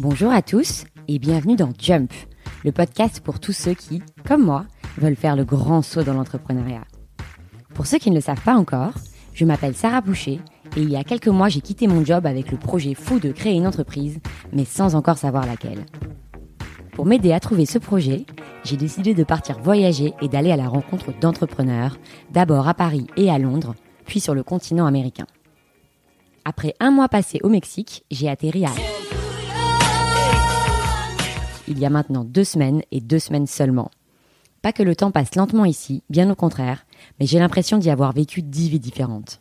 Bonjour à tous et bienvenue dans Jump, le podcast pour tous ceux qui, comme moi, veulent faire le grand saut dans l'entrepreneuriat. Pour ceux qui ne le savent pas encore, je m'appelle Sarah Boucher et il y a quelques mois j'ai quitté mon job avec le projet fou de créer une entreprise, mais sans encore savoir laquelle. Pour m'aider à trouver ce projet, j'ai décidé de partir voyager et d'aller à la rencontre d'entrepreneurs, d'abord à Paris et à Londres, puis sur le continent américain. Après un mois passé au Mexique, j'ai atterri à il y a maintenant deux semaines et deux semaines seulement. Pas que le temps passe lentement ici, bien au contraire, mais j'ai l'impression d'y avoir vécu dix vies différentes.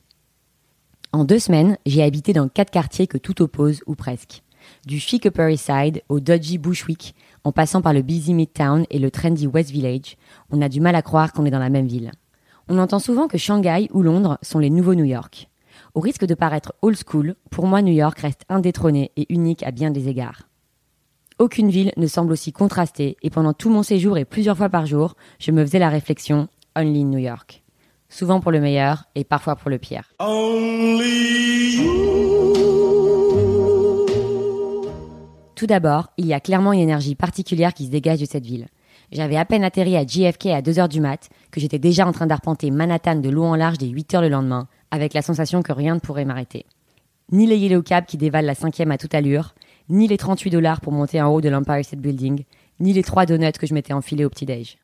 En deux semaines, j'ai habité dans quatre quartiers que tout oppose ou presque. Du chic Upper East Side au dodgy Bushwick, en passant par le busy Midtown et le trendy West Village, on a du mal à croire qu'on est dans la même ville. On entend souvent que Shanghai ou Londres sont les nouveaux New York. Au risque de paraître old school, pour moi New York reste indétrôné et unique à bien des égards. Aucune ville ne semble aussi contrastée et pendant tout mon séjour et plusieurs fois par jour, je me faisais la réflexion Only New York. Souvent pour le meilleur et parfois pour le pire. Tout d'abord, il y a clairement une énergie particulière qui se dégage de cette ville. J'avais à peine atterri à JFK à 2h du mat que j'étais déjà en train d'arpenter Manhattan de long en large dès 8h le lendemain, avec la sensation que rien ne pourrait m'arrêter. Ni les Yellow Cab qui dévalent la cinquième à toute allure, ni les 38 dollars pour monter en haut de l'Empire State Building, ni les trois donuts que je m'étais enfilé au petit-déj.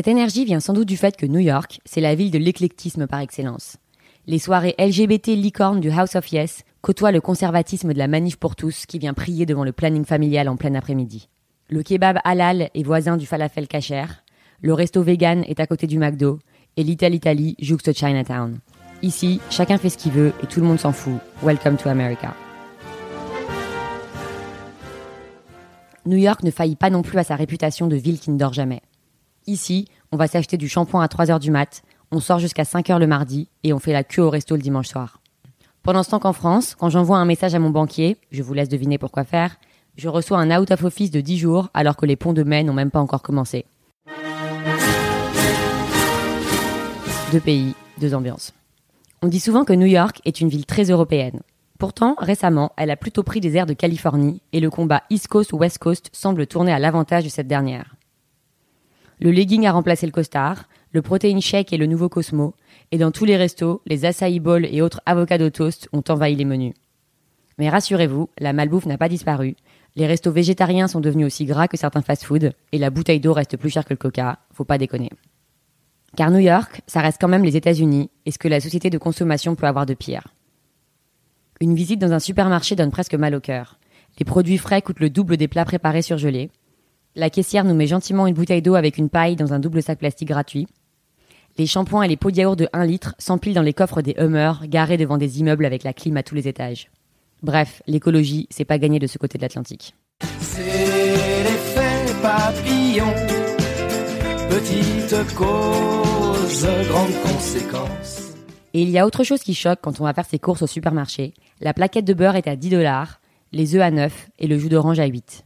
Cette énergie vient sans doute du fait que New York, c'est la ville de l'éclectisme par excellence. Les soirées LGBT licornes du House of Yes côtoient le conservatisme de la manif pour tous qui vient prier devant le planning familial en plein après-midi. Le kebab halal est voisin du falafel kasher, le resto vegan est à côté du McDo, et Little Italy jouxte Chinatown. Ici, chacun fait ce qu'il veut et tout le monde s'en fout. Welcome to America. New York ne faillit pas non plus à sa réputation de ville qui ne dort jamais. Ici, on va s'acheter du shampoing à 3 heures du mat, on sort jusqu'à 5 heures le mardi et on fait la queue au resto le dimanche soir. Pendant ce temps qu'en France, quand j'envoie un message à mon banquier, je vous laisse deviner pourquoi faire, je reçois un out of office de 10 jours alors que les ponts de mai n'ont même pas encore commencé. Deux pays, deux ambiances. On dit souvent que New York est une ville très européenne. Pourtant, récemment, elle a plutôt pris des airs de Californie et le combat East Coast ou West Coast semble tourner à l'avantage de cette dernière. Le legging a remplacé le costard, le protein shake est le nouveau Cosmo, et dans tous les restos, les acai bowls et autres avocado toast ont envahi les menus. Mais rassurez-vous, la malbouffe n'a pas disparu, les restos végétariens sont devenus aussi gras que certains fast-foods, et la bouteille d'eau reste plus chère que le coca, faut pas déconner. Car New York, ça reste quand même les États-Unis et ce que la société de consommation peut avoir de pire. Une visite dans un supermarché donne presque mal au cœur. Les produits frais coûtent le double des plats préparés surgelés. La caissière nous met gentiment une bouteille d'eau avec une paille dans un double sac plastique gratuit. Les shampoings et les pots de yaourt de 1 litre s'empilent dans les coffres des Hummers garés devant des immeubles avec la clim à tous les étages. Bref, l'écologie, c'est pas gagné de ce côté de l'Atlantique. C'est l'effet papillon petite cause, grande conséquence. Et il y a autre chose qui choque quand on va faire ses courses au supermarché. La plaquette de beurre est à 10 dollars, les œufs à 9 et le jus d'orange à 8.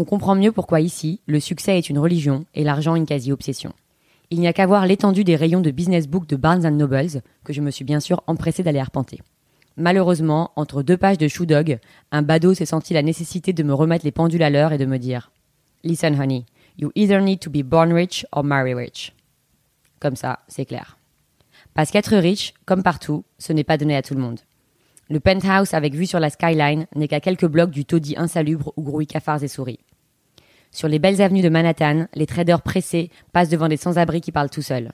On comprend mieux pourquoi ici, le succès est une religion et l'argent une quasi-obsession. Il n'y a qu'à voir l'étendue des rayons de business book de Barnes Nobles, que je me suis bien sûr empressé d'aller arpenter. Malheureusement, entre deux pages de Shoe Dog, un badaud s'est senti la nécessité de me remettre les pendules à l'heure et de me dire Listen, honey, You either need to be born rich or marry rich. Comme ça, c'est clair. Parce qu'être riche, comme partout, ce n'est pas donné à tout le monde. Le penthouse avec vue sur la skyline n'est qu'à quelques blocs du taudis insalubre où grouillent cafards et souris. Sur les belles avenues de Manhattan, les traders pressés passent devant des sans-abri qui parlent tout seuls.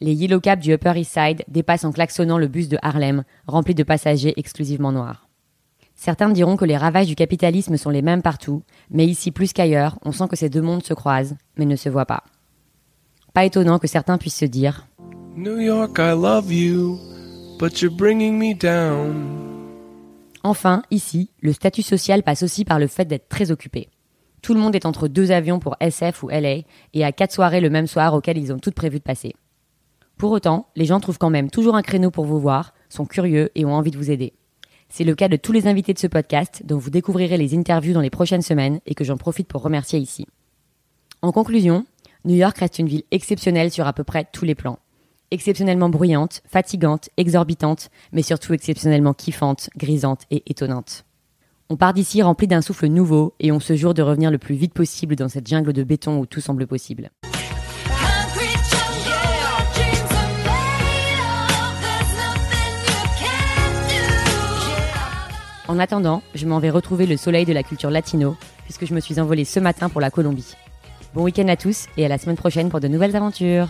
Les yellow cabs du Upper East Side dépassent en klaxonnant le bus de Harlem, rempli de passagers exclusivement noirs. Certains diront que les ravages du capitalisme sont les mêmes partout, mais ici plus qu'ailleurs, on sent que ces deux mondes se croisent, mais ne se voient pas. Pas étonnant que certains puissent se dire New York, I love you, but you're bringing me down. Enfin, ici, le statut social passe aussi par le fait d'être très occupé. Tout le monde est entre deux avions pour SF ou LA et a quatre soirées le même soir auxquelles ils ont toutes prévu de passer. Pour autant, les gens trouvent quand même toujours un créneau pour vous voir, sont curieux et ont envie de vous aider. C'est le cas de tous les invités de ce podcast, dont vous découvrirez les interviews dans les prochaines semaines et que j'en profite pour remercier ici. En conclusion, New York reste une ville exceptionnelle sur à peu près tous les plans. Exceptionnellement bruyante, fatigante, exorbitante, mais surtout exceptionnellement kiffante, grisante et étonnante. On part d'ici rempli d'un souffle nouveau et on se jure de revenir le plus vite possible dans cette jungle de béton où tout semble possible. En attendant, je m'en vais retrouver le soleil de la culture latino, puisque je me suis envolée ce matin pour la Colombie. Bon week-end à tous et à la semaine prochaine pour de nouvelles aventures.